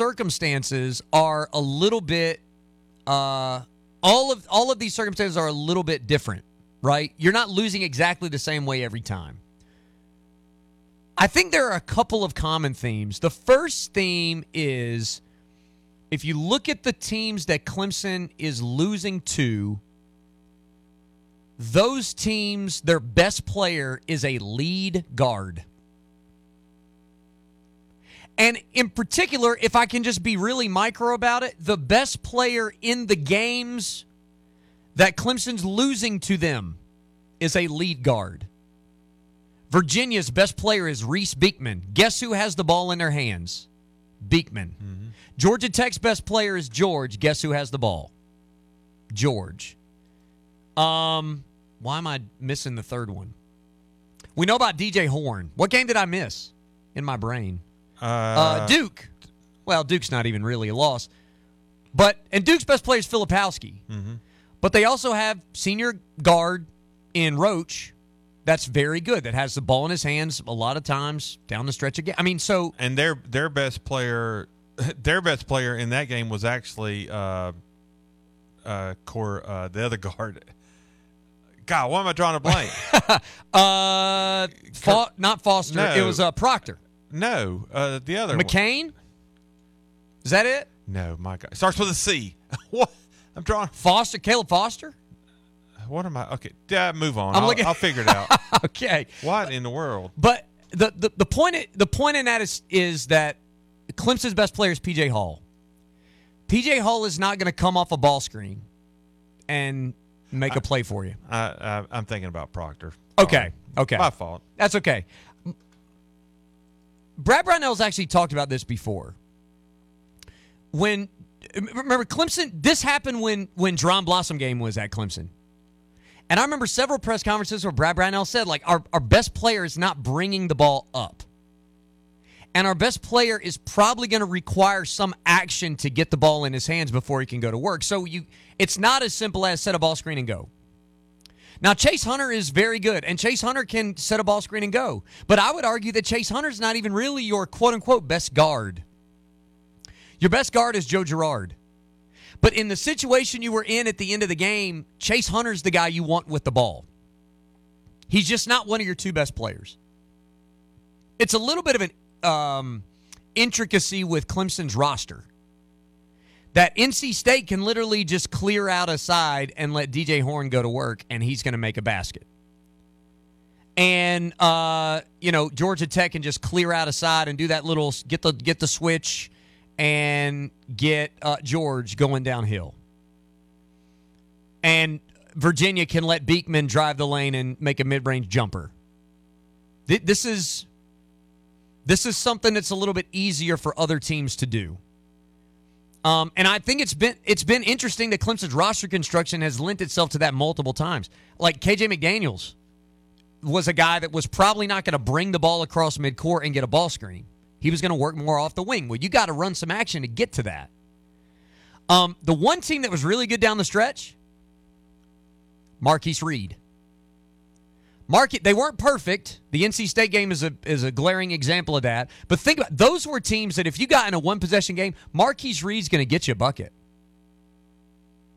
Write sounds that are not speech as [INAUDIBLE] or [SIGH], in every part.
circumstances are a little bit uh all of all of these circumstances are a little bit different, right? You're not losing exactly the same way every time. I think there are a couple of common themes. The first theme is if you look at the teams that Clemson is losing to, those teams, their best player is a lead guard. And in particular, if I can just be really micro about it, the best player in the games that Clemson's losing to them is a lead guard. Virginia's best player is Reece Beekman. Guess who has the ball in their hands? Beekman. Mm-hmm. Georgia Tech's best player is George. Guess who has the ball? George. Um, why am I missing the third one? We know about DJ Horne. What game did I miss in my brain? Uh, Uh, Duke. Well, Duke's not even really a loss. But and Duke's best player is Filipowski. But they also have senior guard in Roach that's very good. That has the ball in his hands a lot of times down the stretch again. I mean, so and their their best player, [LAUGHS] their best player in that game was actually uh, uh, core uh, the other [LAUGHS] guard. God, why am I drawing a blank? [LAUGHS] uh, Fo- not Foster. No. It was uh, Proctor. No, uh, the other one. McCain. Is that it? No, my God, starts with a C. [LAUGHS] what? I'm drawing. [LAUGHS] Foster. Caleb Foster. What am I? Okay, yeah, move on. I'm I'll, looking- I'll figure it out. [LAUGHS] okay. what in the world? But the, the, the point the point in that is is that Clemson's best player is PJ Hall. PJ Hall is not going to come off a ball screen and make a play for you. I, I, I'm thinking about Proctor. Okay. Okay. My fault. That's okay. Brad Brownell's actually talked about this before. When remember Clemson, this happened when when Jaron Blossomgame was at Clemson. And I remember several press conferences where Brad Brownell said, like, our, our best player is not bringing the ball up. And our best player is probably going to require some action to get the ball in his hands before he can go to work. So you it's not as simple as set a ball screen and go. Now, Chase Hunter is very good, and Chase Hunter can set a ball screen and go. But I would argue that Chase Hunter's not even really your quote unquote best guard. Your best guard is Joe Girard. But in the situation you were in at the end of the game, Chase Hunter's the guy you want with the ball. He's just not one of your two best players. It's a little bit of an um, intricacy with Clemson's roster that NC State can literally just clear out a side and let DJ Horne go to work, and he's going to make a basket. And uh, you know Georgia Tech can just clear out a side and do that little get the get the switch and get uh, George going downhill. And Virginia can let Beekman drive the lane and make a mid-range jumper. Th- This is this is something that's a little bit easier for other teams to do. Um, and I think it's been it's been interesting that Clemson's roster construction has lent itself to that multiple times. Like KJ McDaniels was a guy that was probably not going to bring the ball across midcourt and get a ball screen. He was going to work more off the wing. Well, you got to run some action to get to that. Um, the one team that was really good down the stretch, Marquise Reed. Market they weren't perfect. The NC State game is a is a glaring example of that. But think about those were teams that if you got in a one possession game, Marquise Reed's going to get you a bucket.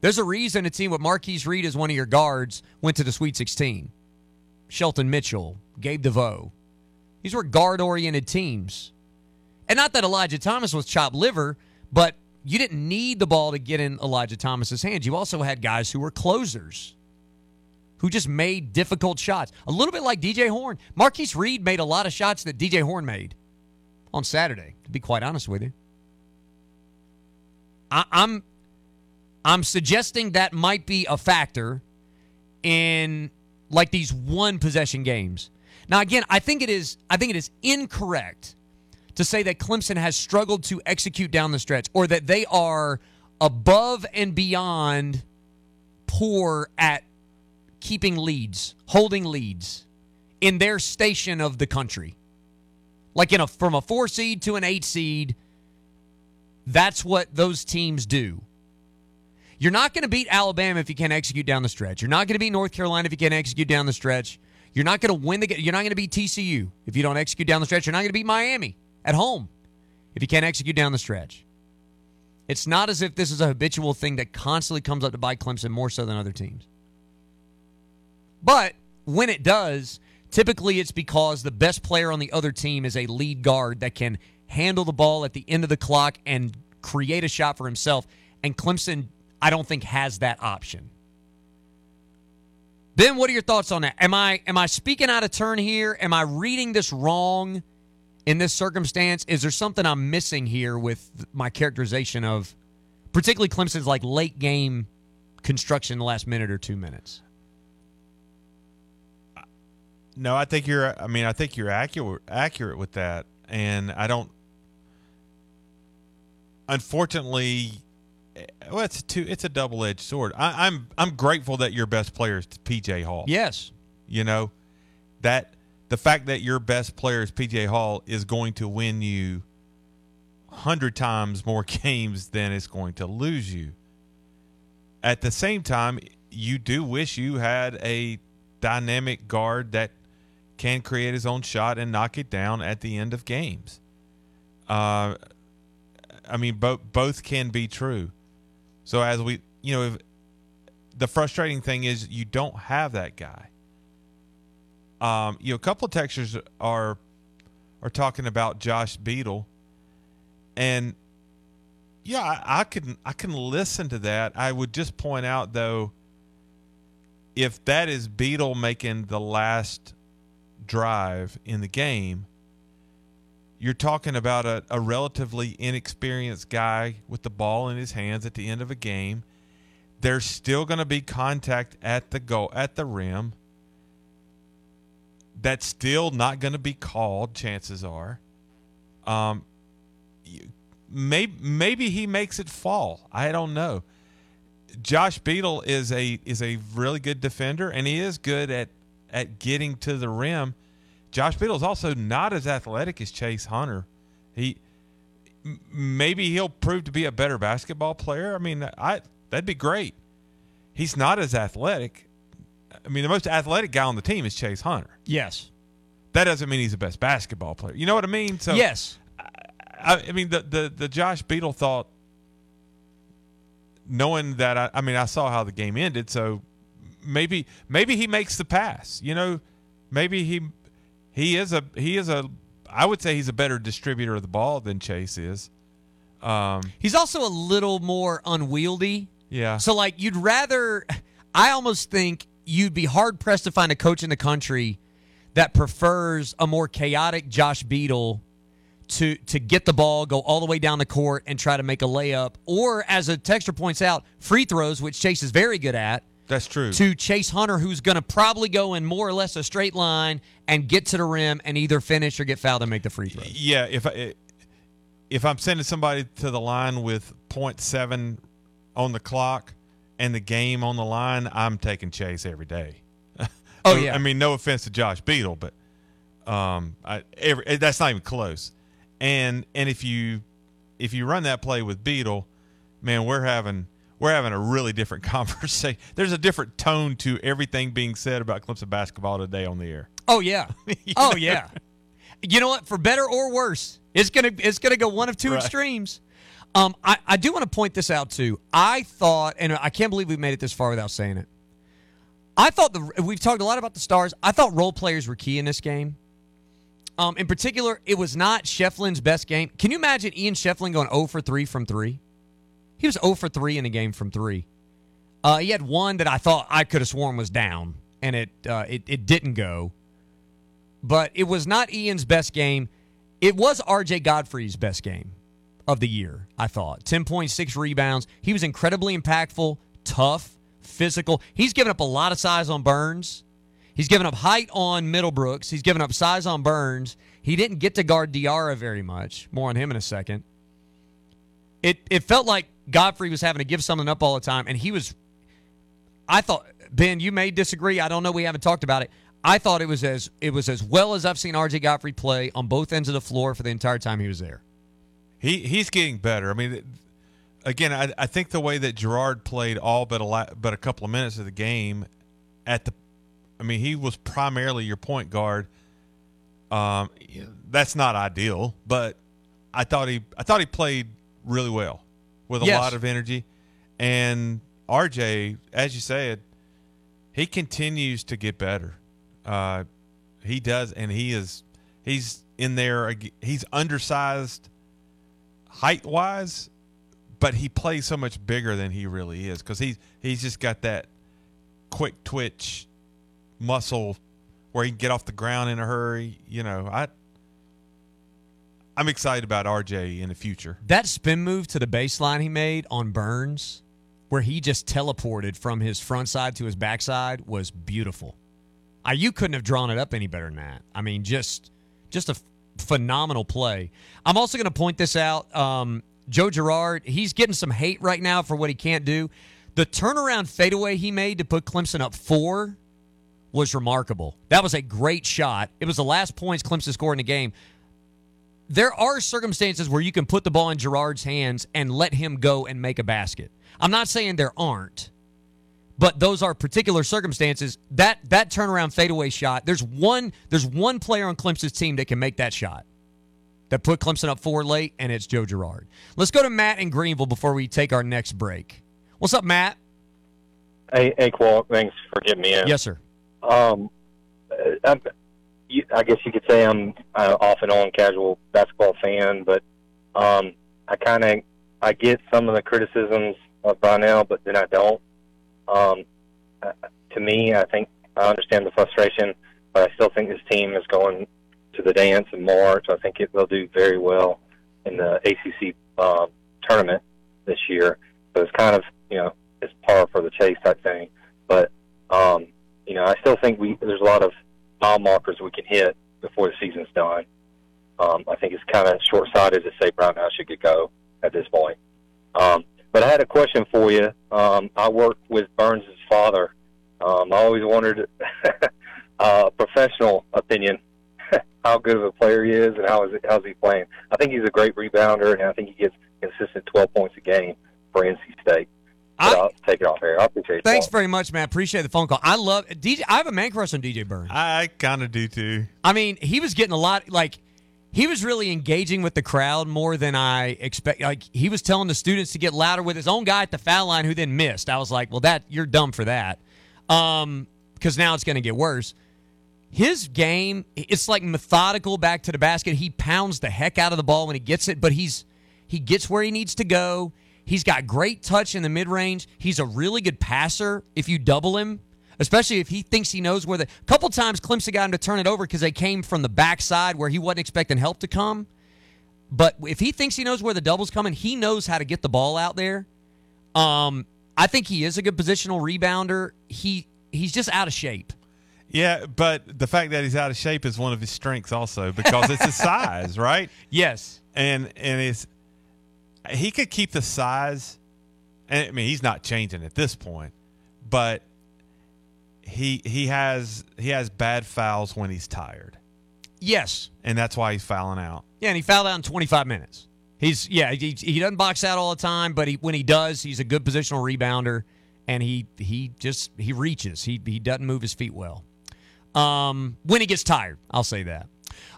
There's a reason a team with Marquise Reed as one of your guards went to the Sweet 16. Shelton Mitchell, Gabe DeVoe. These were guard oriented teams. And not that Elijah Thomas was chopped liver, but you didn't need the ball to get in Elijah Thomas's hands. You also had guys who were closers who just made difficult shots. A little bit like DJ Horne. Marquise Reed made a lot of shots that DJ Horne made on Saturday, to be quite honest with you. I, I'm I'm suggesting that might be a factor in like these one possession games. Now again, I think it is I think it is incorrect to say that Clemson has struggled to execute down the stretch or that they are above and beyond poor at keeping leads, holding leads in their station of the country. Like in a from a 4 seed to an 8 seed, that's what those teams do. You're not going to beat Alabama if you can't execute down the stretch. You're not going to beat North Carolina if you can't execute down the stretch. You're not going to win the game. You're not going to beat TCU if you don't execute down the stretch. You're not going to beat Miami at home if you can't execute down the stretch. It's not as if this is a habitual thing that constantly comes up to bite Clemson more so than other teams. But when it does, typically it's because the best player on the other team is a lead guard that can handle the ball at the end of the clock and create a shot for himself. And Clemson, I don't think, has that option. Ben, what are your thoughts on that? Am I am I speaking out of turn here? Am I reading this wrong in this circumstance? Is there something I'm missing here with my characterization of particularly Clemson's like late game construction in the last minute or two minutes? No, I think you're. I mean, I think you're accurate accurate with that, and I don't. Unfortunately, eh, well, it's a two. It's a double edged sword. I, I'm I'm grateful that your best player is PJ Hall. Yes, you know that the fact that your best player is PJ Hall is going to win you hundred times more [LAUGHS] games than it's going to lose you. At the same time, you do wish you had a dynamic guard that can create his own shot and knock it down at the end of games. Uh, I mean, both both can be true. So as we, you know, if, the frustrating thing is you don't have that guy. Um, you know, a couple of textures are are talking about Josh Beadle, and yeah, I, I can I can listen to that. I would just point out though, if that is Beadle making the last drive in the game, you're talking about a, a relatively inexperienced guy with the ball in his hands at the end of a game. There's still going to be contact at the goal at the rim. That's still not going to be called. Chances are, um, maybe maybe he makes it fall. I don't know. Josh Beadle is a is a really good defender, and he is good at at getting to the rim. Josh Beadle is also not as athletic as Chase Hunter. He maybe he'll prove to be a better basketball player. I mean, I that'd be great. He's not as athletic. I mean, the most athletic guy on the team is Chase Hunter. Yes. That doesn't mean he's the best basketball player. You know what I mean? So yes. I, I mean the, the the Josh Beadle thought, knowing that I, I mean I saw how the game ended, so maybe maybe he makes the pass. You know, maybe he he is a he is a I would say he's a better distributor of the ball than Chase is. Um, he's also a little more unwieldy. Yeah. So like you'd rather I almost think you'd be hard pressed to find a coach in the country that prefers a more chaotic Josh Beadle to to get the ball, go all the way down the court and try to make a layup, or as a texture points out, free throws, which Chase is very good at. That's true. To Chase Hunter, who's going to probably go in more or less a straight line and get to the rim and either finish or get fouled and make the free throw. Yeah, if I, if I'm sending somebody to the line with 0.7 on the clock and the game on the line, I'm taking Chase every day. Oh [LAUGHS] yeah. I mean, no offense to Josh Beadle, but um, I, every, that's not even close. And and if you if you run that play with Beadle, man, we're having we're having a really different [LAUGHS] conversation. There's a different tone to everything being said about Clemson basketball today on the air. Oh yeah. [LAUGHS] oh know? yeah. You know what? For better or worse, it's gonna it's gonna go one of two right. extremes. Um, I, I do want to point this out too. I thought, and I can't believe we made it this far without saying it. I thought the we've talked a lot about the stars. I thought role players were key in this game. Um, in particular, it was not Schieffelin's best game. Can you imagine Ian Schieffelin going 0 for 3 from 3? He was 0 for 3 in a game from 3. Uh, he had one that I thought I could have sworn was down, and it, uh, it, it didn't go. But it was not Ian's best game. It was RJ Godfrey's best game of the year, I thought. 10.6 rebounds. He was incredibly impactful, tough, physical. He's given up a lot of size on Burns. He's given up height on Middlebrooks. He's given up size on Burns. He didn't get to guard Diarra very much. More on him in a second. It it felt like Godfrey was having to give something up all the time, and he was. I thought Ben, you may disagree. I don't know. We haven't talked about it. I thought it was as it was as well as I've seen RJ Godfrey play on both ends of the floor for the entire time he was there. He he's getting better. I mean, again, I, I think the way that Girard played all but a but a couple of minutes of the game at the, I mean, he was primarily your point guard. Um, that's not ideal, but I thought he I thought he played really well. With a Yes. lot of energy. And RJ, as you said, he continues to get better. Uh, he does, and he is he's in there. He's undersized height wise, but he plays so much bigger than he really is because he's he's just got that quick twitch muscle where he can get off the ground in a hurry. You know, I I'm excited about RJ in the future. That spin move to the baseline he made on Burns, where he just teleported from his front side to his backside, was beautiful. Uh, you couldn't have drawn it up any better than that. I mean, just just a phenomenal play. I'm also going to point this out. Um, Joe Girard, he's getting some hate right now for what he can't do. The turnaround fadeaway he made to put Clemson up four was remarkable. That was a great shot. It was the last points Clemson scored in the game there are circumstances where you can put the ball in Girard's hands and let him go and make a basket. I'm not saying there aren't, but those are particular circumstances. That that turnaround fadeaway shot, there's one there's one player on Clemson's team that can make that shot. That put Clemson up four late, and it's Joe Girard. Let's go to Matt in Greenville before we take our next break. What's up, Matt? Hey, hey, Qual, thanks for getting me in. Yes, sir. Um, uh, I'm, I guess you could say I'm uh, off and on casual basketball fan, but um, I kind of I get some of the criticisms of Brownell, but then I don't. Um, uh, to me, I think I understand the frustration, but I still think this team is going to the dance in March. I think it will do very well in the ACC um, tournament this year. So it's kind of you know it's par for the chase type thing, but um, you know I still think we there's a lot of mile markers we can hit before the season's done. Um, I think it's kind of short sighted to say Brownell should get go at this point. Um, but I had a question for you. Um, I worked with Burns' father. Um, I always wondered, [LAUGHS] uh, professional opinion, [LAUGHS] how good of a player he is and how is it, how's he playing. I think he's a great rebounder, and I think he gets consistent 12 points a game for NC State. But I- I'll take it off here. I appreciate it. Thanks very much, man. Appreciate the phone call. I love DJ. I have a man crush on DJ Burns. I kind of do too. I mean, he was getting a lot like he was really engaging with the crowd more than I expect. Like he was telling the students to get louder with his own guy at the foul line who then missed. I was like, well, that you're dumb for that, um, because now it's going to get worse. His game, it's like methodical back to the basket. He pounds the heck out of the ball when he gets it, but he's he gets where he needs to go. He's got great touch in the mid range. He's a really good passer if you double him, especially if he thinks he knows where the. A couple times Clemson got him to turn it over because they came from the backside where he wasn't expecting help to come. But if he thinks he knows where the double's coming, he knows how to get the ball out there. Um, I think he is a good positional rebounder. He he's just out of shape. Yeah, but the fact that he's out of shape is one of his strengths also because it's his [LAUGHS] size, right? Yes. And and it's he could keep the size. And I mean, he's not changing at this point, but he he has he has bad fouls when he's tired, Yes. and that's why he's fouling out. Yeah, and he fouled out in 25 minutes. He's yeah, he, he doesn't box out all the time, but he when he does, he's a good positional rebounder, and he he just he reaches. He he doesn't move his feet well. Um, when he gets tired, I'll say that.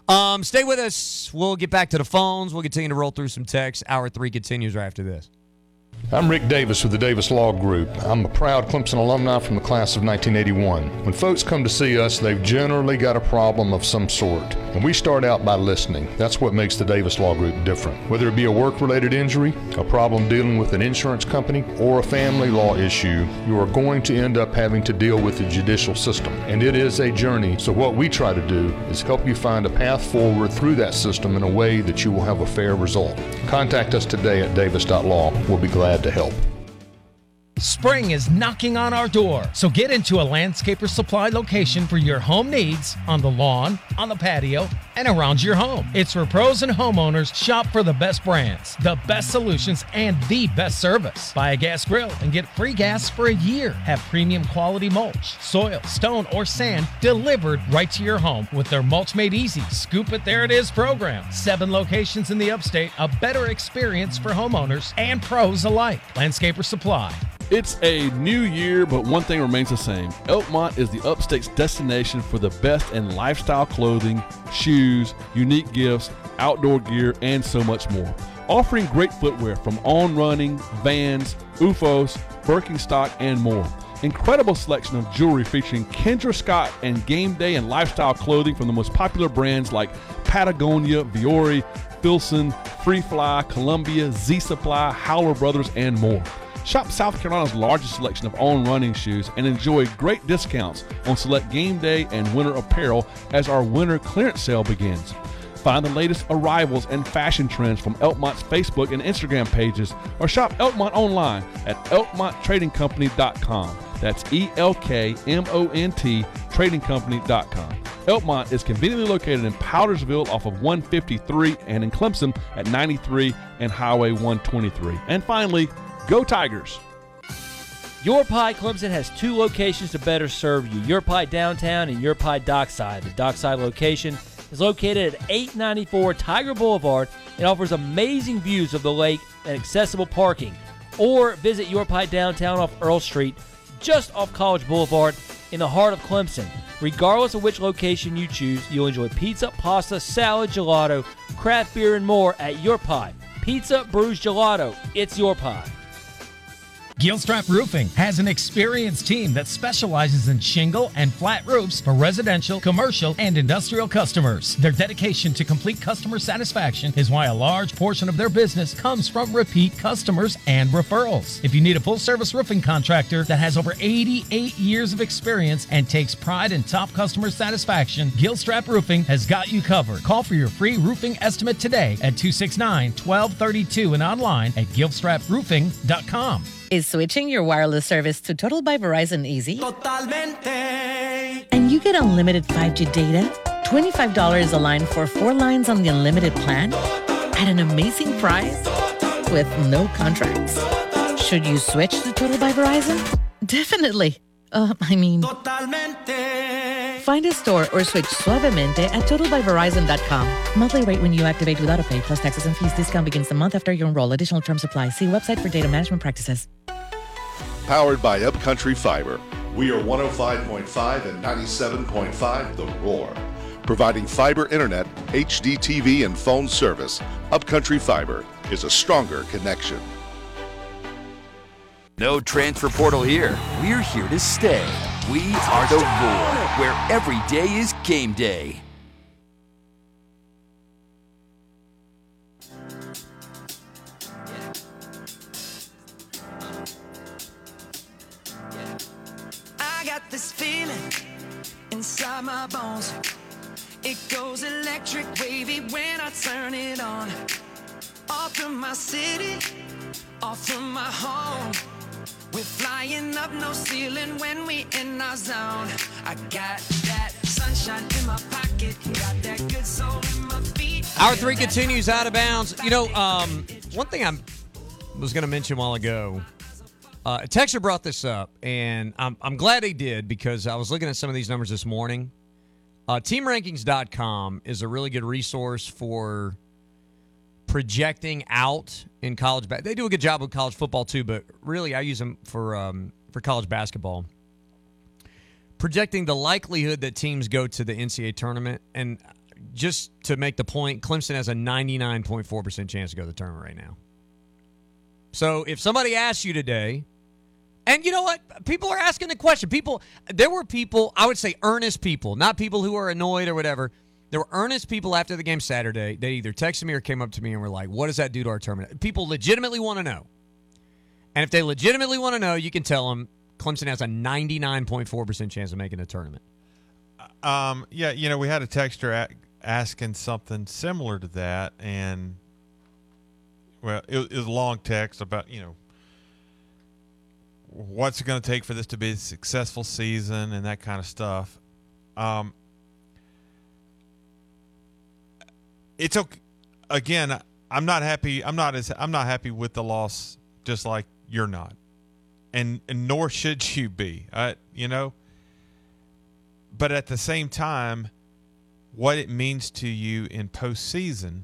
Um, stay with us. We'll get back to the phones. We'll continue to roll through some texts. Hour three continues right after this. I'm Rick Davis with the Davis Law Group. I'm a proud Clemson alumni from the class of 1981. When folks come to see us, they've generally got a problem of some sort. And we start out by listening. That's what makes the Davis Law Group different. Whether it be a work related injury, a problem dealing with an insurance company, or a family law issue, you are going to end up having to deal with the judicial system. And it is a journey, so what we try to do is help you find a path forward through that system in a way that you will have a fair result. Contact us today at davis.law. We'll be glad to help. Spring is knocking on our door, so get into a landscaper supply location for your home needs on the lawn, on the patio, and around your home. It's where pros and homeowners shop for the best brands, the best solutions, and the best service. Buy a gas grill and get free gas for a year. Have premium quality mulch, soil, stone, or sand delivered right to your home with their Mulch Made Easy Scoop It There It Is program. Seven locations in the upstate, a better experience for homeowners and pros alike. Landscaper Supply. It's a new year, but one thing remains the same. Elkmont is the upstate's destination for the best in lifestyle clothing, shoes, unique gifts, outdoor gear, and so much more. offering great footwear from On Running, Vans, OOFOS, Birkenstock, and more. Incredible selection of jewelry featuring Kendra Scott and game day and lifestyle clothing from the most popular brands like Patagonia, Vuori, Filson, Free Fly, Columbia, Z Supply, Howler Brothers, and more. Shop South Carolina's largest selection of on running shoes and enjoy great discounts on select game day and winter apparel as our winter clearance sale begins. Find the latest arrivals and fashion trends from Elkmont's Facebook and Instagram pages or shop Elkmont online at elkmonttradingcompany.com. That's E L K M O N T tradingcompany.com. Elkmont is conveniently located in Powdersville off of 153 and in Clemson at 93 and Highway 123. And finally, go Tigers! Your Pie Clemson has two locations to better serve you Your Pie Downtown and Your Pie Dockside. The Dockside location is located at 894 Tiger Boulevard and offers amazing views of the lake and accessible parking. Or visit Your Pie Downtown off Earl Street, just off College Boulevard in the heart of Clemson. Regardless of which location you choose, you'll enjoy pizza, pasta, salad, gelato, craft beer, and more at Your Pie. Pizza, brews, gelato. It's Your Pie. Gilstrap Roofing has an experienced team that specializes in shingle and flat roofs for residential, commercial, and industrial customers. Their dedication to complete customer satisfaction is why a large portion of their business comes from repeat customers and referrals. If you need a full service roofing contractor that has over 88 years of experience and takes pride in top customer satisfaction, Gilstrap Roofing has got you covered. Call for your free roofing estimate today at 269 1232 and online at gilstraproofing.com. Is switching your wireless service to Total by Verizon easy? Totalmente. And you get unlimited 5G data, $25 a line for four lines on the unlimited plan at an amazing price with no contracts. Should you switch to Total by Verizon? Definitely. Uh, I mean, Totalmente. Find a store or switch suavemente at totalbyverizon.com. Monthly rate when you activate without a pay plus taxes and fees. Discount begins the month after you enroll. Additional terms apply. See website for data management practices. Powered by Upcountry Fiber. We are 105.5 and 97.5 The Roar. Providing fiber internet, HD TV, and phone service, Upcountry Fiber is a stronger connection. No transfer portal here. We're here to stay. We are the Roar, where every day is game day. I got this feeling inside my bones. It goes electric wavy when I turn it on. Off from my city, off from my home. We're flying up no ceiling when we in our zone. I got that sunshine in my pocket, got that good soul in my feet. Three continues out of bounds. You know, um, one thing I was going to mention a while ago. Uh, brought this up, and I'm, I'm glad he did because I was looking at some of these numbers this morning. Uh, TeamRankings.com is a really good resource for projecting out in college. Ba- they do a good job with college football too, but really I use them for um, for college basketball. Projecting the likelihood that teams go to the NCAA tournament, and just to make the point, Clemson has a 99.4% chance to go to the tournament right now. So if somebody asks you today, and you know what? People are asking the question. People, there were people, I would say earnest people, not people who are annoyed or whatever. There were earnest people after the game Saturday. They either texted me or came up to me and were like, what does that do to our tournament? People legitimately want to know. And if they legitimately want to know, you can tell them Clemson has a 99.4% chance of making the tournament. Um, yeah, you know, we had a texter asking something similar to that, and well, it, it was a long text about you know what's it going to take for this to be a successful season and that kind of stuff. Um, it's okay. Again, I'm not happy. I'm not as I'm not happy with the loss, just like you're not, and and nor should [LAUGHS] you be. Uh, you know but at the same time, what it means to you in postseason,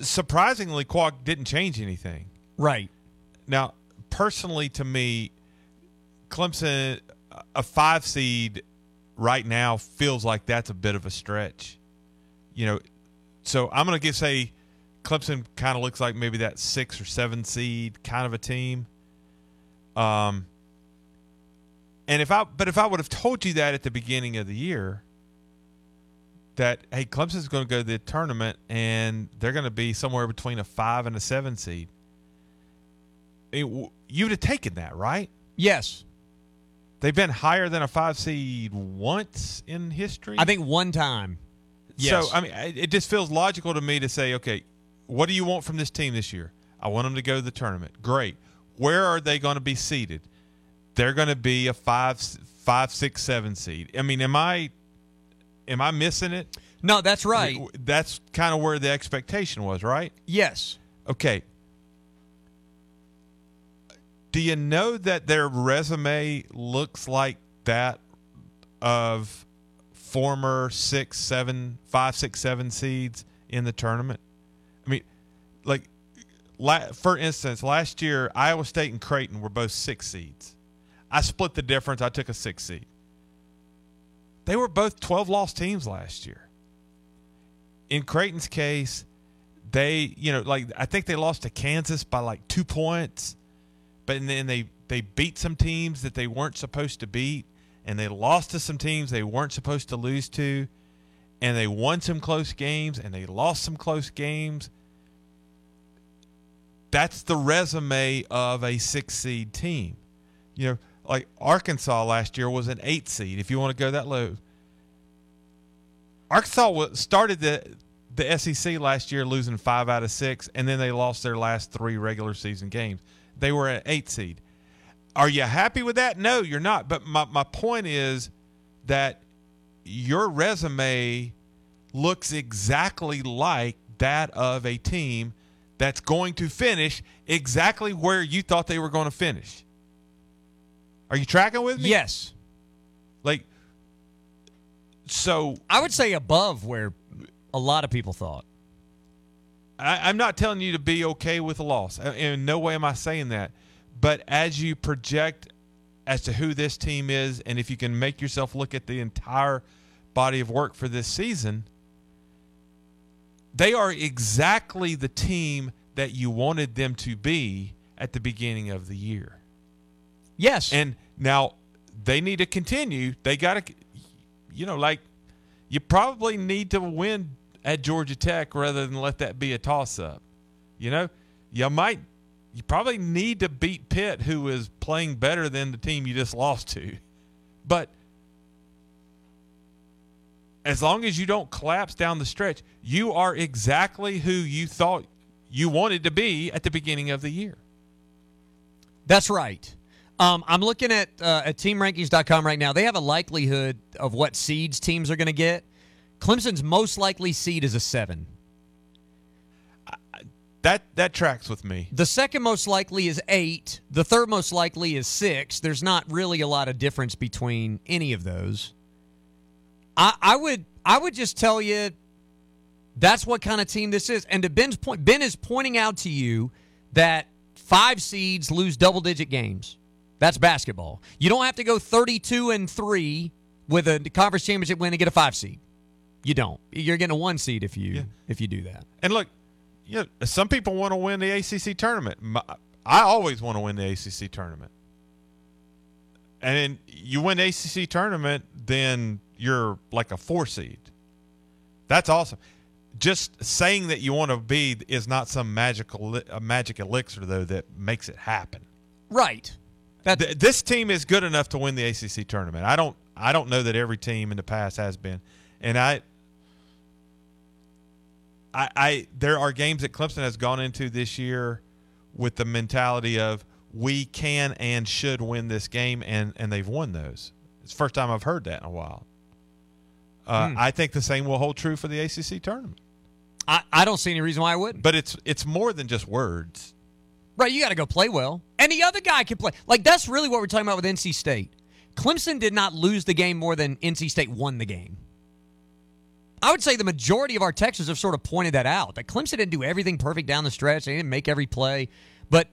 surprisingly, Quack didn't change anything. Right. Now, personally, to me, Clemson, a five seed right now feels like that's a bit of a stretch. You know, so I'm going to say Clemson kind of looks like maybe that six or seven seed kind of a team. Um, and if I, but if I would have told you that at the beginning of the year, that hey, Clemson's going to go to the tournament and they're going to be somewhere between a five and a seven seed, it, you would have taken that, right? Yes. They've been higher than a five seed once in history. I think one time. Yes. So I mean, it just feels logical to me to say, okay, what do you want from this team this year? I want them to go to the tournament. Great. Where are they going to be seated? They're going to be a five, five, six, seven seed. I mean, am I, am I missing it? No, that's right. That's kind of where the expectation was, right? Yes. Okay. Do you know that their resume looks like that of former six, seven, five, six, seven seeds in the tournament? I mean, like, for instance, last year Iowa State and Creighton were both six seeds. I split the difference. I took a six seed. They were both 12 lost teams last year. In Creighton's case, they, you know, like I think they lost to Kansas by like two points, but then they they beat some teams that they weren't supposed to beat, and they lost to some teams they weren't supposed to lose to, and they won some close games and they lost some close games. That's the resume of a six seed team. You know, like Arkansas last year was an eight seed. If you want to go that low, Arkansas started the the SEC last year losing five out of six, and then they lost their last three regular season games. They were an eight seed. Are you happy with that? No, you're not. But my, my point is that your resume looks exactly like that of a team that's going to finish exactly where you thought they were going to finish. Are you tracking with me? Yes. Like, so I would say above where a lot of people thought. I, I'm not telling you to be okay with a loss. In no way am I saying that. But as you project as to who this team is, and if you can make yourself look at the entire body of work for this season, they are exactly the team that you wanted them to be at the beginning of the year. Yes. And now they need to continue. They got to, you know, like you probably need to win at Georgia Tech rather than let that be a toss up. You know, you might, you probably need to beat Pitt, who is playing better than the team you just lost to. But as long as you don't collapse down the stretch, you are exactly who you thought you wanted to be at the beginning of the year. That's right. Um, I'm looking at uh, at TeamRankings.com right now. They have a likelihood of what seeds teams are going to get. Clemson's most likely seed is a seven. That that tracks with me. The second most likely is eight. The third most likely is six. There's not really a lot of difference between any of those. I, I would I would just tell you that's what kind of team this is. And to Ben's point, Ben is pointing out to you that five seeds lose double digit games. That's basketball. You don't have to go 32 and 3 with a conference championship win to get a 5 seed. You don't. You're getting a 1 seed if you if you do that. And look, you know, some people want to win the ACC tournament. My- I always want to win the ACC tournament. And you win the ACC tournament, then you're like a four seed. That's awesome. Just saying that you want to be is not some magical a magic elixir though that makes it happen. Right. Th- this team is good enough to win the ACC tournament. I don't I don't know that every team in the past has been. And I I, I there are games that Clemson has gone into this year with the mentality of we can and should win this game, and and they've won those. It's the first time I've heard that in a while. Uh, Hmm. I think the same will hold true for the ACC tournament. I, I don't see any reason why I wouldn't. But it's it's more than just words. Right, you got to go play well. And the other guy can play. Like that's really what we're talking about with NC State. Clemson did not lose the game more than NC State won the game. I would say the majority of our texters have sort of pointed that out. That Clemson didn't do everything perfect down the stretch. They didn't make every play, but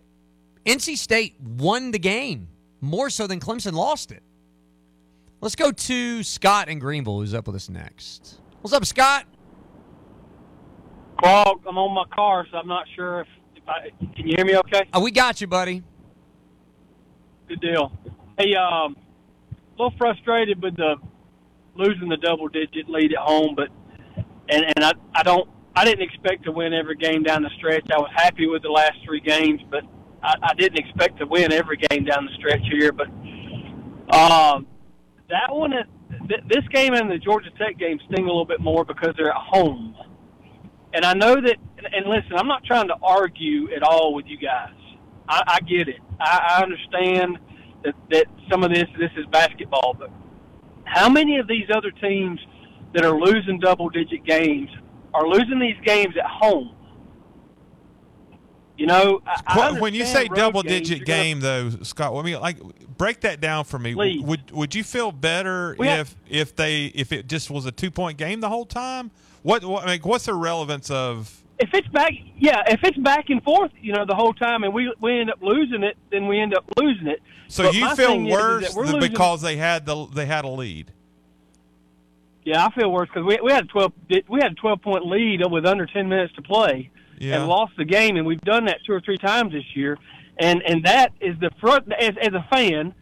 NC State won the game more so than Clemson lost it. Let's go to Scott in Greenville, who's up with us next. What's up, Scott? Well, I'm on my car, so I'm not sure if, if I can you hear me. Okay. Oh, we got you, buddy. Good deal. Hey, um, a little frustrated with the losing the double digit lead at home, but and and I I don't I didn't expect to win every game down the stretch. I was happy with the last three games, but I, I didn't expect to win every game down the stretch here. But um, that one, th- this game and the Georgia Tech game sting a little bit more because they're at home. And I know that. And listen, I'm not trying to argue at all with you guys. I, I get it. I, I understand that that some of this this is basketball, but how many of these other teams that are losing double digit games are losing these games at home? You know, I, I when you say double games, digit gonna- game though, Scott, I mean like break that down for me. Please. Would would you feel better We have- if if they if it just was a two point game the whole time? What, what I mean, what's the relevance of if it's back, yeah, if it's back and forth, you know, the whole time, and we we end up losing it, then we end up losing it. so But you feel thing is- is worse than because they had the they had a lead? Yeah, I feel worse because we we had a twelve we had a twelve point lead with under ten minutes to play, Yeah. and lost the game, and we've done that two or three times this year, and and that is the front as as a fan,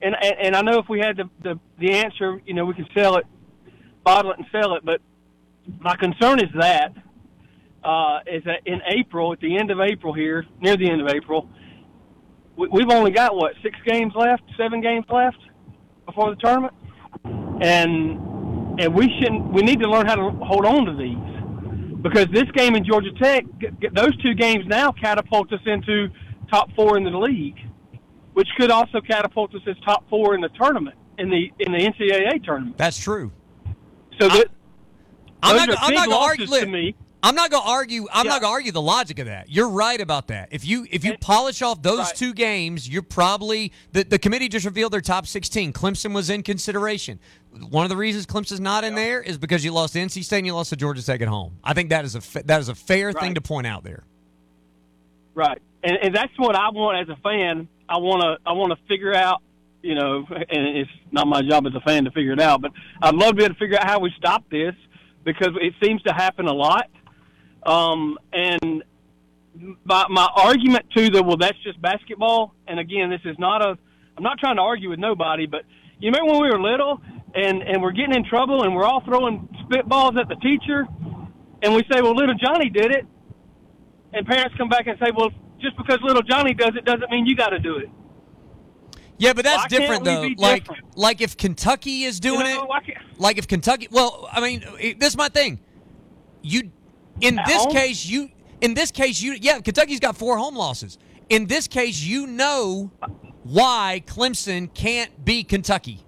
and and, and I know if we had the, the the answer, you know, we could sell it, bottle it, and sell it, but my concern is that uh, is that in April, at the end of April here, near the end of April, we, we've only got what six games left, seven games left before the tournament, and and we shouldn't. We need to learn how to hold on to these because this game in Georgia Tech, those two games now catapult us into top four in the league, which could also catapult us as top four in the tournament in the in the NCAA tournament. That's true. So that I'm those not. I'm not losses argue. to me. I'm not going to argue. I'm Yeah. not going to argue the logic of that. You're right about that. If you if you polish off those Right. two games, you're probably the the committee just revealed their top 16. Clemson was in consideration. One of the reasons Clemson's not in there is because you lost to NC State and you lost to Georgia Tech at home. I think that is a that is a fair thing to point out there. Right, and, and that's what I want as a fan. I want to I want to figure out, you know, and it's not my job as a fan to figure it out, but I'd love to be able to figure out how we stop this because it seems to happen a lot. Um, and my my argument to the well, that's just basketball. And again, this is not a. I'm not trying to argue with nobody, but you remember when we were little and and we're getting in trouble and we're all throwing spitballs at the teacher, and we say, well, little Johnny did it, and parents come back and say, well, just because little Johnny does it doesn't mean you got to do it. Yeah, but that's different though. Like different? like if Kentucky is doing You know, it, like if Kentucky. Well, I mean, this is my thing. You, in At this home? case, you in this case you yeah, Kentucky's got four home losses. In this case, you know why Clemson can't be Kentucky.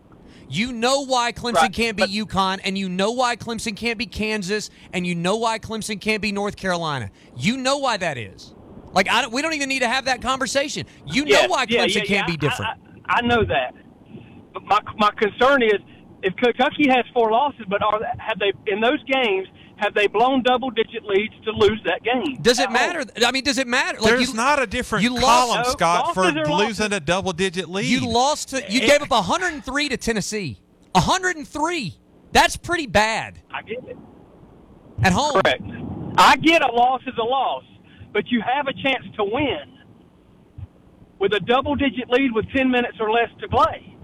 You know why Clemson Right, can't be but- UConn, and you know why Clemson can't be Kansas, and you know why Clemson can't be North Carolina. You know why that is. Like I don't, we don't even need to have that conversation. You know Yeah, why Clemson yeah, yeah, can't be different. I, I, I know that, but my my concern is if Kentucky has four losses, but are have they in those games have they blown double digit leads to lose that game? Does it At home? matter? I mean, does it matter? Like There's you, not a different you lost- column, No, Scott, for losses losses. losing a double digit lead. You lost to. You gave up 103 to Tennessee. 103. That's pretty bad I get it. at home. Correct. I get a loss is a loss, but you have a chance to win with a double digit lead with 10 minutes or less to play.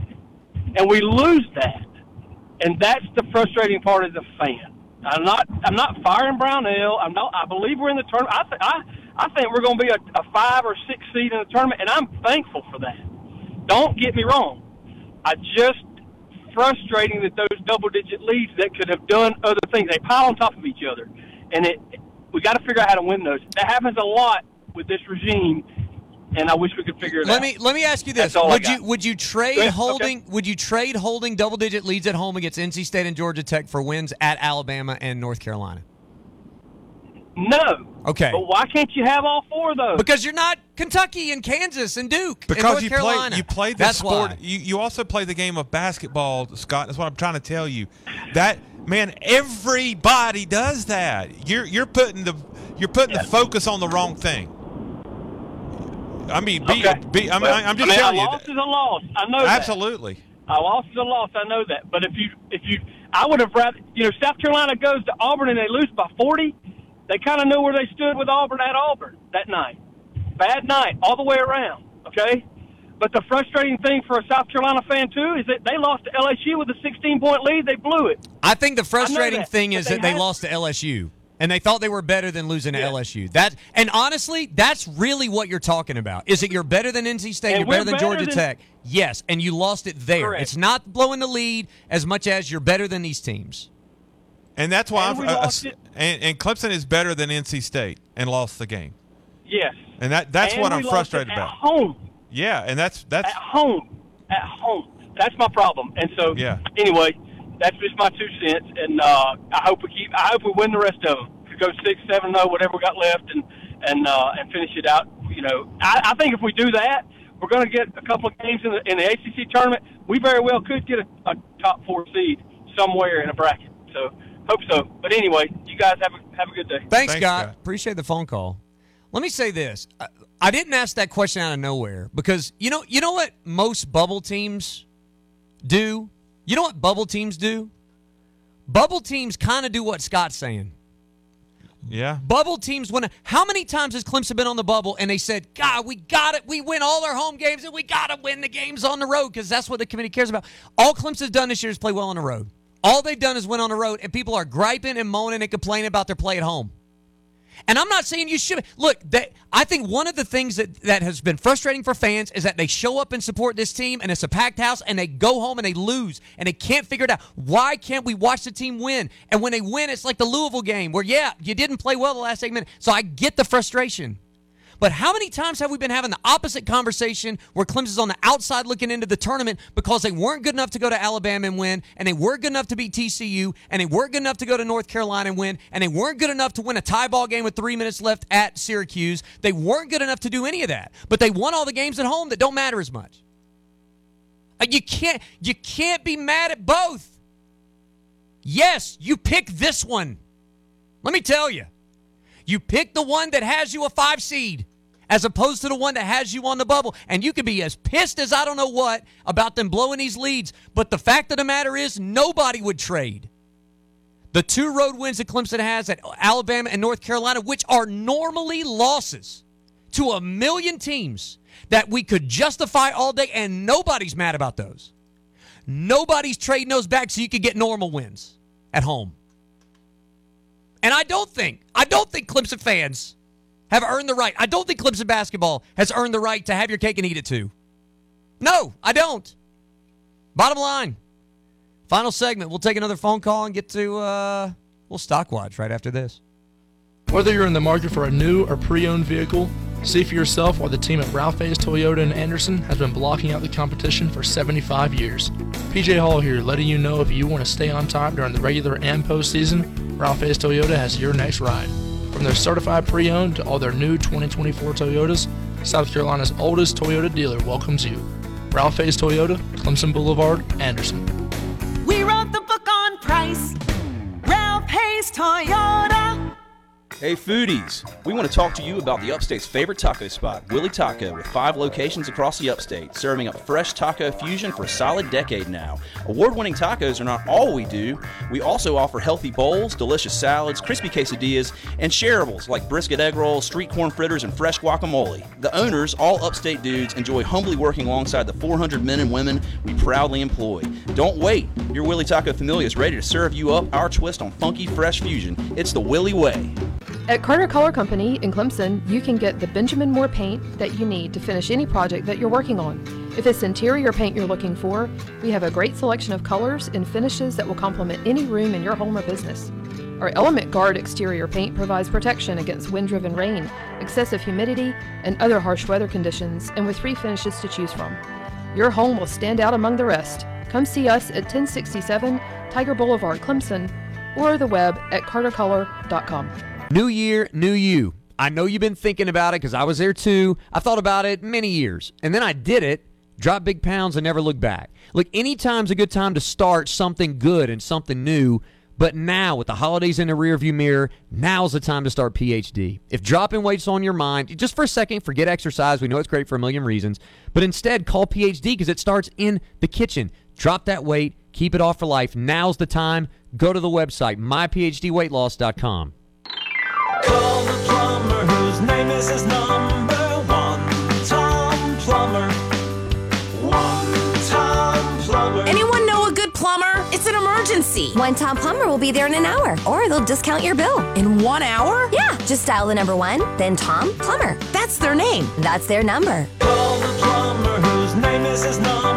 And we lose that. And that's the frustrating part as a fan. I'm not I'm not firing Brownell. I'm not I believe we're in the tournament. I th- I I think we're going to be a, a 5 or 6 seed in the tournament and I'm thankful for that. Don't get me wrong. I just frustrating that those double digit leads that could have done other things. They pile on top of each other, and it we got to figure out how to win those. That happens a lot with this regime, and I wish we could figure it Let out. me let me ask you this: That's all I Would you would you trade Good, okay. holding Would you trade holding double digit leads at home against NC State and Georgia Tech for wins at Alabama and North Carolina? no. Okay. But why can't you have all four of those? Because you're not Kentucky and Kansas and Duke and because North you Carolina. play you play the That's sport. why. You you also play the game of basketball, Scott. That's what I'm trying to tell you. That man, everybody does that. You're you're putting the you're putting the focus on the wrong thing. I mean, be, Okay. be, I mean, Well, I'm just I mean, telling a you. loss is a loss. I know that. Absolutely. A loss is a loss. I know that. But if you if you, I would have rather you know South Carolina goes to Auburn and they lose by forty. They kind of knew where they stood with Auburn at Auburn that night. Bad night all the way around. Okay, but the frustrating thing for a South Carolina fan too is that they lost to LSU with a 16 point lead. They blew it. I think the frustrating that, thing but is they that they had- lost to LSU. And they thought they were better than losing to LSU. That and honestly, that's really what you're talking about. Is that you're better than NC State, And you're we're better than better Georgia than- Tech. Yes, and you lost it there. Correct. It's not blowing the lead as much as you're better than these teams. And that's why And I'm, uh, and, and Clemson is better than NC State and lost the game. Yes. And that that's And what I'm frustrated at about. Home. Yeah, and that's that's at home, at home. That's my problem. And so, Yeah. anyway, that's just my two cents. And uh, I hope we keep. I hope we win the rest of them. To go six, seven, zero, whatever we got left, and and uh, and finish it out. You know, I, I think if we do that, we're going to get a couple of games in the in the ACC tournament. We very well could get a, a top four seed somewhere in a bracket. So hope so. But anyway, you guys have a have a good day. Thanks, Scott. Appreciate the phone call. Let me say this: I, I didn't ask that question out of nowhere because you know, you know what most bubble teams do. You know what bubble teams do? Bubble teams kind of do what Scott's saying. yeah. Bubble teams win. How many times has Clemson been on the bubble and they said, "God, we got it. We win all our home games, and we got to win the games on the road because that's what the committee cares about." All Clemson's done this year is play well on the road. All they've done is win on the road, and people are griping and moaning and complaining about their play at home. And I'm not saying you should look. That I think one of the things that that has been frustrating for fans is that they show up and support this team, and it's a packed house, and they go home and they lose, and they can't figure it out. Why can't we watch the team win? And when they win, it's like the Louisville game, where yeah, you didn't play well the last eight minutes. So I get the frustration. But how many times have we been having the opposite conversation where Clemson's on the outside looking into the tournament because they weren't good enough to go to Alabama and win, and they weren't good enough to beat TCU, and they weren't good enough to go to North Carolina and win, and they weren't good enough to win a tie ball game with three minutes left at Syracuse. They weren't good enough to do any of that, but they won all the games at home that don't matter as much. Uh, You can't you can't be mad at both. Yes, you pick this one. Let me tell you. You pick the one that has you a five seed as opposed to the one that has you on the bubble. And you can be as pissed as I don't know what about them blowing these leads. But the fact of the matter is, nobody would trade. The two road wins that Clemson has at Alabama and North Carolina, which are normally losses to a million teams that we could justify all day, and nobody's mad about those. Nobody's trading those back so you could get normal wins at home. And I don't think, I don't think Clemson fans have earned the right. I don't think Clemson basketball has earned the right to have your cake and eat it too. No, I don't. Bottom line. Final segment. We'll take another phone call and get to uh we'll stock watch right after this. Whether you're in the market for a new or pre-owned vehicle, see for yourself why the team at Ralph Hayes Toyota in Anderson has been blocking out the competition for 75 years. PJ Hall here, letting you know if you want to stay on top during the regular and postseason, Ralph Hayes Toyota has your next ride. From their certified pre-owned to all their new 2024 Toyotas, South Carolina's oldest Toyota dealer welcomes you. Ralph Hayes Toyota, Clemson Boulevard, Anderson. We wrote the book on price. Ralph Hayes Toyota. Hey foodies, we want to talk to you about the Upstate's favorite taco spot, Willie Taco, with five locations across the Upstate, serving up fresh taco fusion for a solid decade now. Award-winning tacos are not all we do. We also offer healthy bowls, delicious salads, crispy quesadillas, and shareables like brisket egg rolls, street corn fritters, and fresh guacamole. The owners, all Upstate dudes, enjoy humbly working alongside the 400 men and women we proudly employ. Don't wait. Your Willie Taco Familia is ready to serve you up our twist on funky fresh fusion. It's the Willie way. At Carter Color Company in Clemson, you can get the Benjamin Moore paint that you need to finish any project that you're working on. If it's interior paint you're looking for, we have a great selection of colors and finishes that will complement any room in your home or business. Our Element Guard exterior paint provides protection against wind driven rain, excessive humidity, and other harsh weather conditions, and with three finishes to choose from. Your home will stand out among the rest. Come see us at 1067 Tiger Boulevard, Clemson, or the web at cartercolor.com. New year, new you. I know you've been thinking about it because I was there too. I thought about it many years. And then I did it, dropped big pounds, and never looked back. Look, anytime's a good time to start something good and something new. But now, with the holidays in the rearview mirror, now's the time to start PhD. If dropping weight's on your mind, just for a second, forget exercise. We know it's great for a million reasons. But instead, call PhD because it starts in the kitchen. Drop that weight, keep it off for life. Now's the time. Go to the website, myphdweightloss.com. is number one. Tom Plumber. One Tom Plumber. Anyone know a good plumber? It's an emergency. One Tom Plumber will be there in an hour, or they'll discount your bill. In one hour? Yeah, just dial the number one, then Tom Plumber. That's their name. That's their number. Call the plumber whose name is his number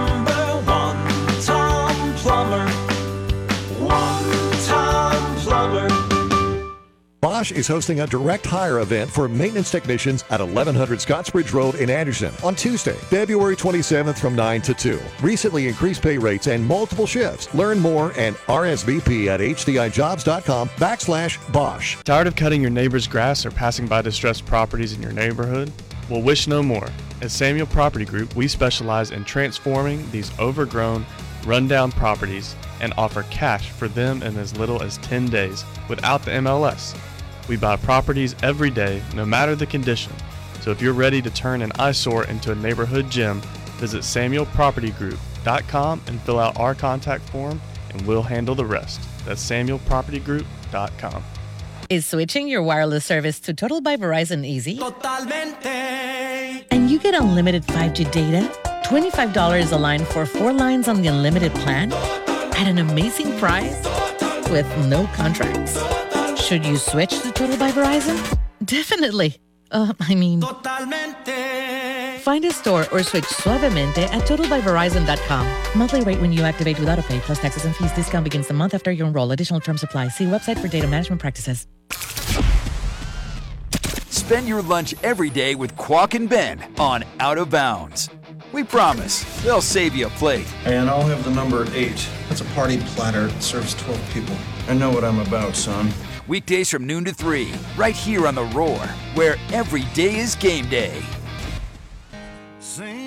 Bosch is hosting a direct hire event for maintenance technicians at 1100 Scottsbridge Road in Anderson on Tuesday, February 27th from 9 to 2. Recently increased pay rates and multiple shifts. Learn more and RSVP at hdijobs.com backslash Bosch. Tired of cutting your neighbor's grass or passing by distressed properties in your neighborhood? Well, wish no more. At Samuel Property Group, we specialize in transforming these overgrown, rundown properties and offer cash for them in as little as 10 days without the MLS. We buy properties every day, no matter the condition. So if you're ready to turn an eyesore into a neighborhood gem, visit SamuelPropertyGroup.com and fill out our contact form, and we'll handle the rest. That's SamuelPropertyGroup.com. Is switching your wireless service to Total by Verizon easy? Totalmente. And you get unlimited 5G data, $25 a line for four lines on the unlimited plan at an amazing price with no contracts. Should you switch to Total by Verizon? Definitely. Uh, I mean, find a store or switch suavemente at totalbyverizon.com. Monthly rate when you activate without a pay plus taxes and fees. Discount begins the month after you enroll. Additional terms apply. See website for data management practices. Spend your lunch every day with Quack and Ben on Out of Bounds. We promise they'll save you a plate. And I'll have the number eight. That's a party platter. It serves 12 people. I know what I'm about, son. Weekdays from noon to 3, right here on The Roar, where every day is game day. Sing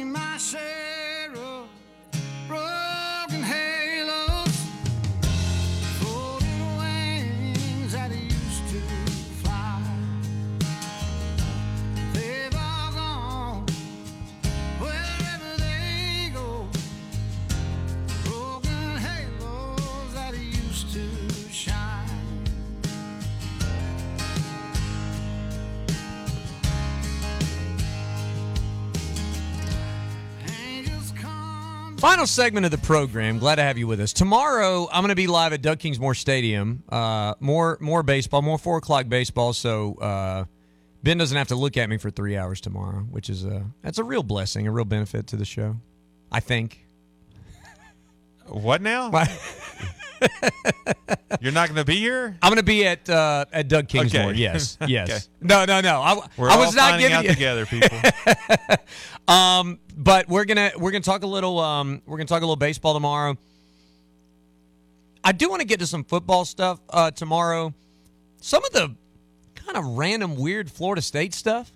Final segment of the program. Glad to have you with us. Tomorrow, I'm going to be live at Doug Kingsmore Stadium. Uh, more more baseball, more four o'clock baseball. So uh, Ben doesn't have to look at me for three hours tomorrow, which is a that's a real blessing, a real benefit to the show. I think. What now? [LAUGHS] You're not going to be here. I'm going to be at uh, at Doug Kingsmore. Okay. Yes, [LAUGHS] yes. Okay. No, no, no. I, We're I was not giving out you together, people. [LAUGHS] um, but we're gonna we're gonna talk a little um we're gonna talk a little baseball tomorrow. I do want to get to some football stuff uh, tomorrow. Some of the kind of random, weird Florida State stuff,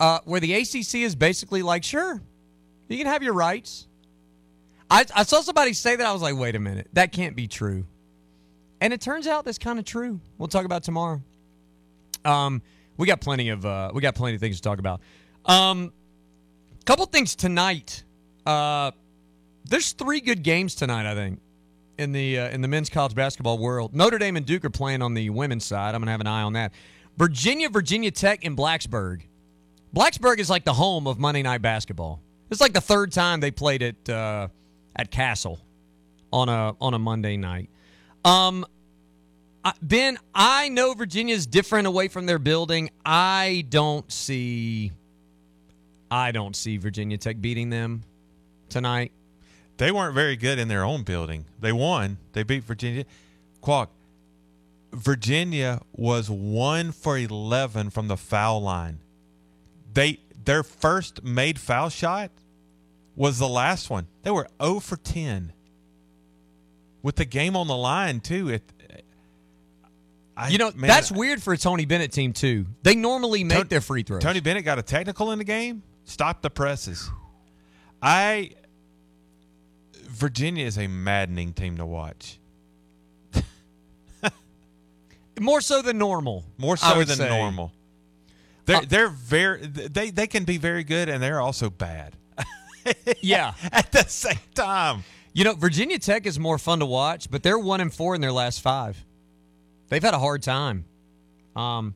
uh, where the ACC is basically like, sure, you can have your rights. I, I saw somebody say that. I was like, wait a minute, that can't be true. And it turns out that's kind of true. We'll talk about tomorrow. Um, we got plenty of uh, we got plenty of things to talk about. Um, couple things tonight. Uh, there's three good games tonight. I think in the uh, in the men's college basketball world. Notre Dame and Duke are playing on the women's side. I'm gonna have an eye on that. Virginia, Virginia Tech, and Blacksburg. Blacksburg is like the home of Monday Night Basketball. It's like the third time they played it uh, at Cassell on a on a Monday night. Um, Ben, I know Virginia's different away from their building. I don't see. I don't see Virginia Tech beating them tonight. They weren't very good in their own building. They won. They beat Virginia. Quack. Virginia was one for eleven from the foul line. They their first made foul shot was the last one. They were 0 for 10. With the game on the line too. It I- you know man, that's weird for a Tony Bennett team too. They normally make Ton- their free throws. Tony Bennett got a technical in the game. Stop the presses. I Virginia is a maddening team to watch. [LAUGHS] More so than normal. More so than say. normal. They're Uh, they're very they they can be very good and they're also bad. [LAUGHS] Yeah. At the same time. You know, Virginia Tech is more fun to watch, but they're one and four in their last five. They've had a hard time. Um,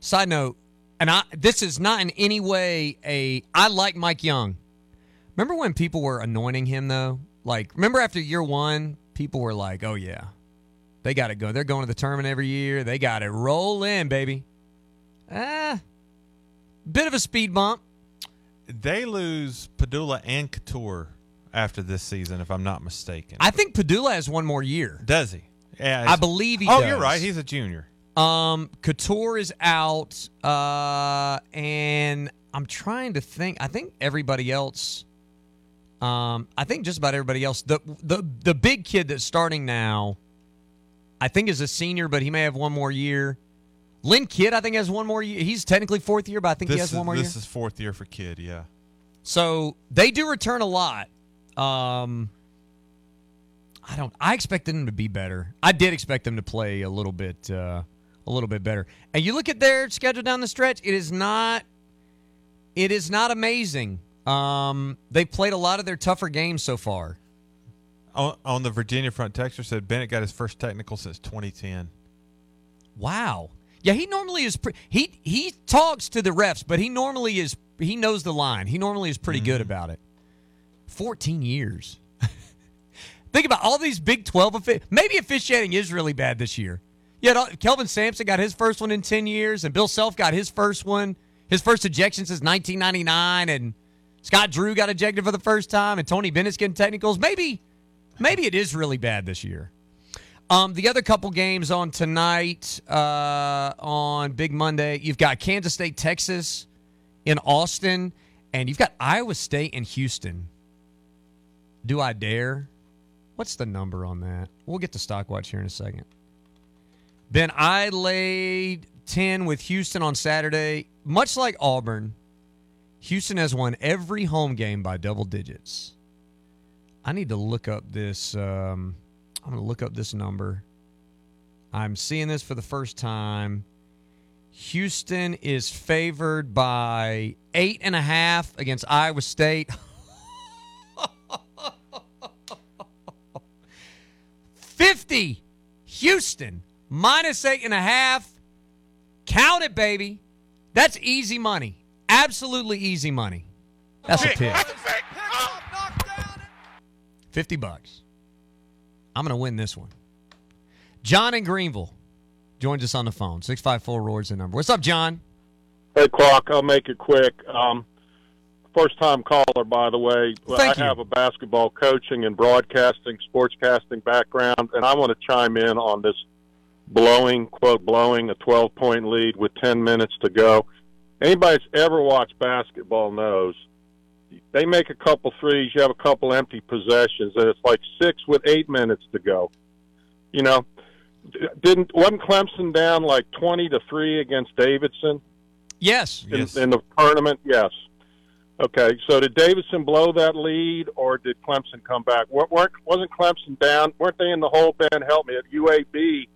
side note, and I this is not in any way a I like Mike Young. Remember when people were anointing him though? Like remember after year 1, people were like, "Oh yeah. They got to go. They're going to the tournament every year. They got to roll in, baby." Ah. Bit of a speed bump. They lose Pedulla and Cattoor after this season, if I'm not mistaken. I think Pedulla has one more year. Does he? Yeah, I believe he Oh, does. you're right. He's a junior. Um, Cattoor is out, uh, and I'm trying to think. I think everybody else. Um, I think just about everybody else. The the the big kid that's starting now, I think is a senior, but he may have one more year. Lynn Kidd, I think, has one more year. He's technically fourth year, but I think this he has is, one more this year. This is fourth year for Kidd. Yeah. So they do return a lot. Um, I don't. I expected them to be better. I did expect them to play a little bit, uh, a little bit better. And you look at their schedule down the stretch. It is not. It is not amazing. Um, they've played a lot of their tougher games so far. On, on the Virginia front, Texter said Bennett got his first technical since 2010. Wow. Yeah, he normally is. Pre- he he talks to the refs, but he normally is. He knows the line. He normally is pretty good mm-hmm. about it. Fourteen years. [LAUGHS] Think about all these Big Twelve. Offi- Maybe officiating is really bad this year. Yeah, Kelvin Sampson got his first one in ten years, and Bill Self got his first one, his first ejection since 1999, and Scott Drew got ejected for the first time, and Tony Bennett's getting technicals. Maybe, maybe it is really bad this year. Um, the other couple games on tonight, uh, on Big Monday, you've got Kansas State, Texas in Austin, and you've got Iowa State in Houston. Do I dare? What's the number on that? We'll get to stock watch here in a second. Ben, I laid 10 with Houston on Saturday. Much like Auburn, Houston has won every home game by double digits. I need to look up this. Um, I'm going to look up this number. I'm seeing this for the first time. Houston is favored by eight and a half against Iowa State. [LAUGHS] Fifty, Houston minus eight and a half. Count it, baby. That's easy money. Absolutely easy money. That's a pick. 50 bucks. I'm going to win this one. John in Greenville joins us on the phone. 654 Roar's the number. What's up, John? Hey, Clark, I'll make it quick. Um, first time caller, by the way. Thank I you. have a basketball coaching and broadcasting, sportscasting background, and I want to chime in on this blowing, quote, blowing a 12 point lead with 10 minutes to go. Anybody that's ever watched basketball knows they make a couple threes, you have a couple empty possessions, and it's like six with eight minutes to go. You know, didn't wasn't Clemson down like twenty to three against Davidson? Yes. in, in the tournament. Yes. Okay. So did Davidson blow that lead, or did Clemson come back? Weren't wasn't Clemson down? Weren't they in the hole? Ben, help me. At UAB,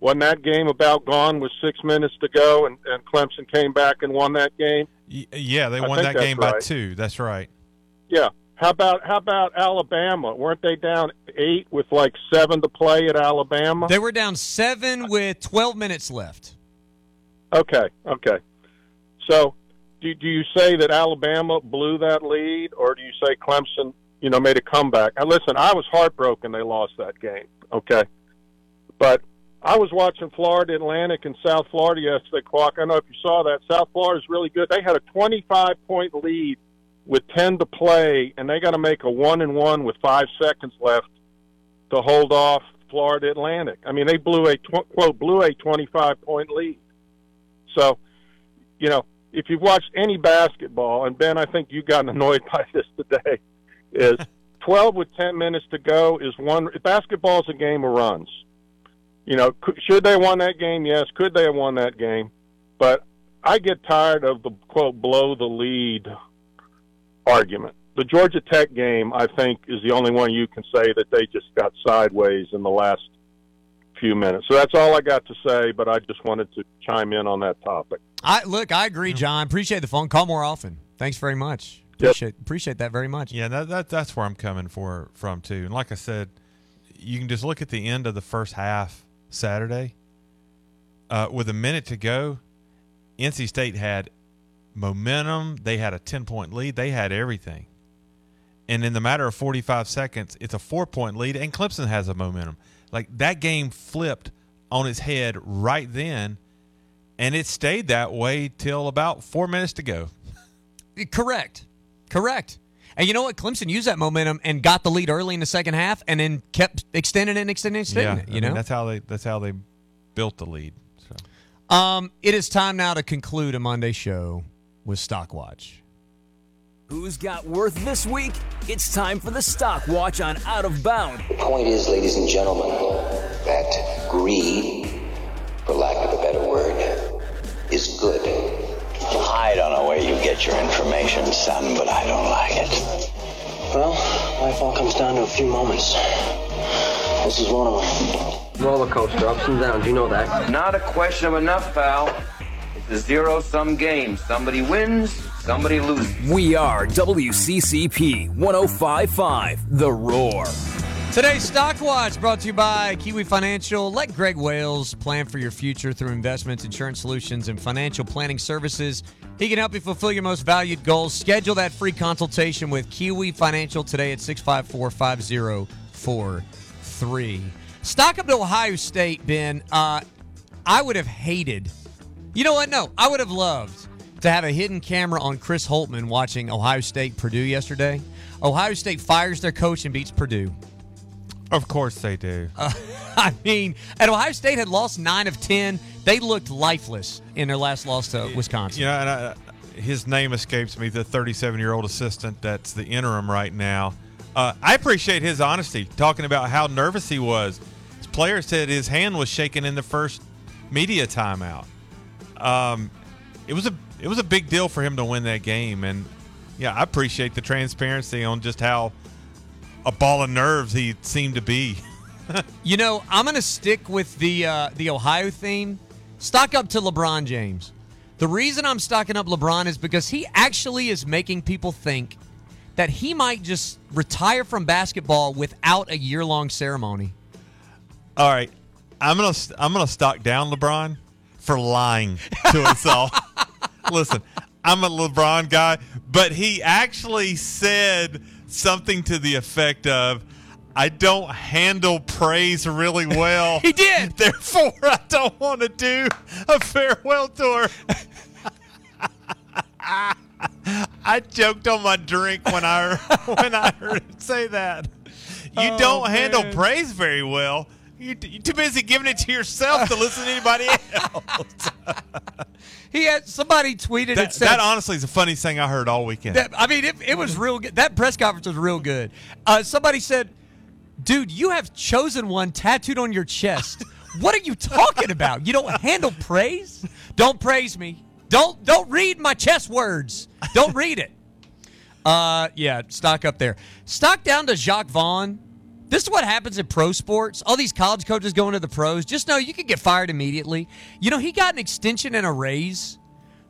wasn't that game about gone with six minutes to go, and, and Clemson came back and won that game? Y- Yeah, they I won that that's game by two. That's right. Yeah. How about how about Alabama? Weren't they down eight with like seven to play at Alabama? They were down seven with 12 minutes left. Okay, okay. So, do, do you say that Alabama blew that lead, or do you say Clemson, you know, made a comeback? And listen, I was heartbroken they lost that game. Okay, but I was watching Florida Atlantic and South Florida yesterday. Clark, I don't know if you saw that. South Florida's really good. They had a 25 point lead with 10 to play, and they got to make a one and one with five seconds left to hold off Florida Atlantic. I mean, they blew a tw- quote blew a 25 point lead. So, you know, if you've watched any basketball, and Ben, I think you got [LAUGHS] annoyed by this today, is [LAUGHS] 12 with 10 minutes to go is one. Basketball is a game of runs. You know, should they have won that game? Yes. Could they have won that game? But I get tired of the quote blow the lead argument. The Georgia Tech game, I think, is the only one you can say that they just got sideways in the last few minutes. So that's all I got to say, but I just wanted to chime in on that topic. I look, I agree, John. Appreciate the phone. Call more often. Thanks very much. Yep. Appreciate appreciate that very much. Yeah, that, that that's where I'm coming for from too. And like I said, you can just look at the end of the first half Saturday. Uh, with a minute to go, NC State had momentum. They had a 10 point lead. They had everything. And in the matter of 45 seconds, it's a four point lead, and Clemson has a momentum. Like that game flipped on its head right then, and it stayed that way till about four minutes to go. Correct. Correct. And you know what? Clemson used that momentum and got the lead early in the second half, and then kept extending it and extending it. Extending yeah, it, I you mean, know that's how they that's how they built the lead. So. Um, it is time now to conclude a Monday show with Stockwatch. Who's got worth this week? It's time for the Stock Watch on Out of Bound. The point is, ladies and gentlemen, that greed, for lack of a get your information, son, but I don't like it. Well, life all comes down to a few moments. This is one of them. Roller coaster, ups and downs, you know that. Not a question of enough, pal. It's a zero sum game. Somebody wins, somebody loses. We are WCCP 1055, The Roar. Today's Stock Watch brought to you by Kiwi Financial. Let Greg Wales plan for your future through investments, insurance solutions, and financial planning services. He can help you fulfill your most valued goals. Schedule that free consultation with Kiwi Financial today at 654 5043. Stock up to Ohio State, Ben. Uh, I would have hated, you know what? No, I would have loved to have a hidden camera on Chris Holtmann watching Ohio State Purdue yesterday. Ohio State fires their coach and beats Purdue. Of course they do. Uh, [LAUGHS] I mean, and Ohio State had lost nine of ten. They looked lifeless in their last loss to Wisconsin. You know, and I, his name escapes me. The 37 year old assistant that's the interim right now. Uh, I appreciate his honesty, talking about how nervous he was. His player said his hand was shaking in the first media timeout. Um, it was a it was a big deal for him to win that game, and yeah, I appreciate the transparency on just how a ball of nerves he seemed to be. [LAUGHS] you know, I'm going to stick with the uh, the Ohio theme. Stock up to LeBron James. The reason I'm stocking up LeBron is because he actually is making people think that he might just retire from basketball without a year long ceremony. All right, I'm gonna I'm gonna stock down LeBron for lying to us [LAUGHS] all. Listen, I'm a LeBron guy, but he actually said something to the effect of, I don't handle praise really well. [LAUGHS] he did. Therefore, I don't want to do a farewell tour. [LAUGHS] I joked on my drink when I [LAUGHS] when I heard him say that. You Oh, don't handle man. praise very well. You're, too busy giving it to yourself to listen to anybody [LAUGHS] else. He had somebody tweeted that, said that honestly is the funniest thing I heard all weekend. That, I mean, it, it was real good. That press conference was real good. Uh, somebody said, "Dude, you have chosen one tattooed on your chest. [LAUGHS] what are you talking about? You don't handle praise. Don't praise me. Don't don't read my chess words. Don't read it. Uh, yeah, stock up there. Stock down to Jacques Vaughn. This is what happens in pro sports. All these college coaches going to the pros. Just know you could get fired immediately. You know, he got an extension and a raise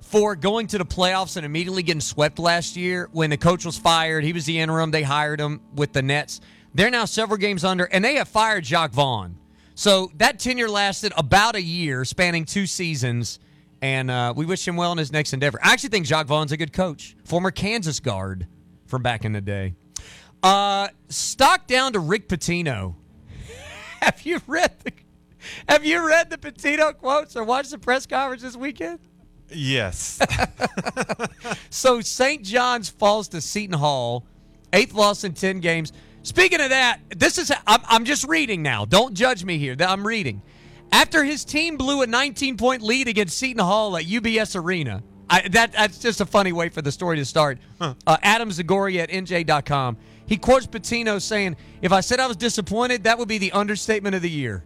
for going to the playoffs and immediately getting swept last year when the coach was fired. He was the interim. They hired him with the Nets. They're now several games under, and they have fired Jacques Vaughn. So that tenure lasted about a year, spanning two seasons. And uh, we wish him well in his next endeavor. I actually think Jacques Vaughn's a good coach, former Kansas guard from back in the day. Uh, stock down to Rick Pitino. [LAUGHS] have you read the Have you read the Pitino quotes or watched the press conference this weekend? yes. [LAUGHS] so St. John's falls to Seton Hall, eighth loss in ten games. Speaking of that, this is I'm, I'm just reading now. Don't judge me here. I'm reading. After his team blew a 19 point lead against Seton Hall at UBS Arena, I, that that's just a funny way for the story to start. Uh, Adam Zagoria at NJ.com. He quotes Pitino saying, "If I said I was disappointed, that would be the understatement of the year."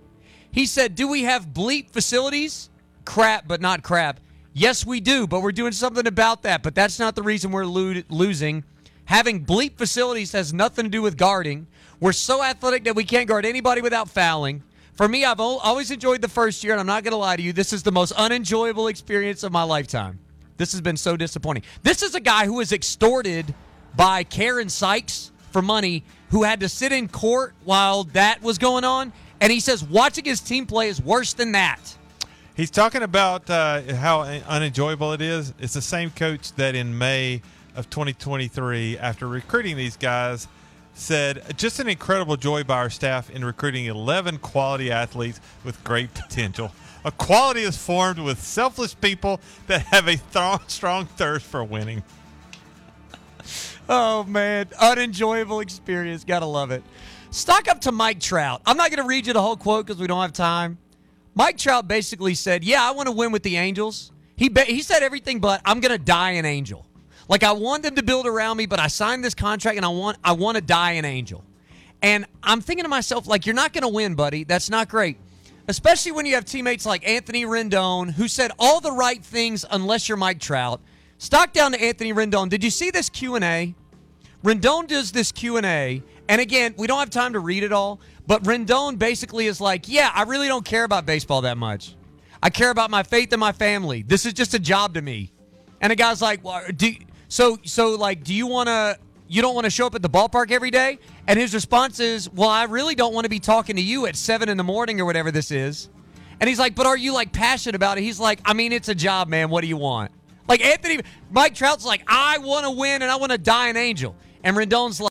He said, "Do we have bleep facilities? Crap, but not crap. Yes, we do, but we're doing something about that. But that's not the reason we're lo- losing. Having bleep facilities has nothing to do with guarding. We're so athletic that we can't guard anybody without fouling. For me, I've al- always enjoyed the first year, and I'm not going to lie to you. This is the most unenjoyable experience of my lifetime. This has been so disappointing. This is a guy who was extorted by Karen Sypher for money, who had to sit in court while that was going on. And he says watching his team play is worse than that. He's talking about uh, how unenjoyable it is. It's the same coach that in May of 2023, after recruiting these guys, said just an incredible joy by our staff in recruiting 11 quality athletes with great potential. A quality is formed with selfless people that have a th- strong thirst for winning. Oh man, unenjoyable experience. Gotta love it. Stock up to Mike Trout. I'm not gonna read you the whole quote because we don't have time. Mike Trout basically said, "Yeah, I want to win with the Angels." He ba- he said everything but I'm gonna die an Angel. Like I want them to build around me, but I signed this contract and I want I want to die an Angel. And I'm thinking to myself, like, you're not gonna win, buddy. That's not great. Especially when you have teammates like Anthony Rendon, who said all the right things unless you're Mike Trout. Stock down to Anthony Rendon. Did you see this Q and A? Rendon does this Q and again, we don't have time to read it all. But Rendon basically is like, "Yeah, I really don't care about baseball that much. I care about my faith and my family. This is just a job to me." And the guy's like, well, do, "So, so like, do you want to? You don't want to show up at the ballpark every day?" And his response is, "Well, I really don't want to be talking to you at seven in the morning or whatever this is." And he's like, "But are you like passionate about it?" He's like, "I mean, it's a job, man. What do you want?" Like Anthony, Mike Trout's like, "I want to win and I want to die an angel." And Rendon's like.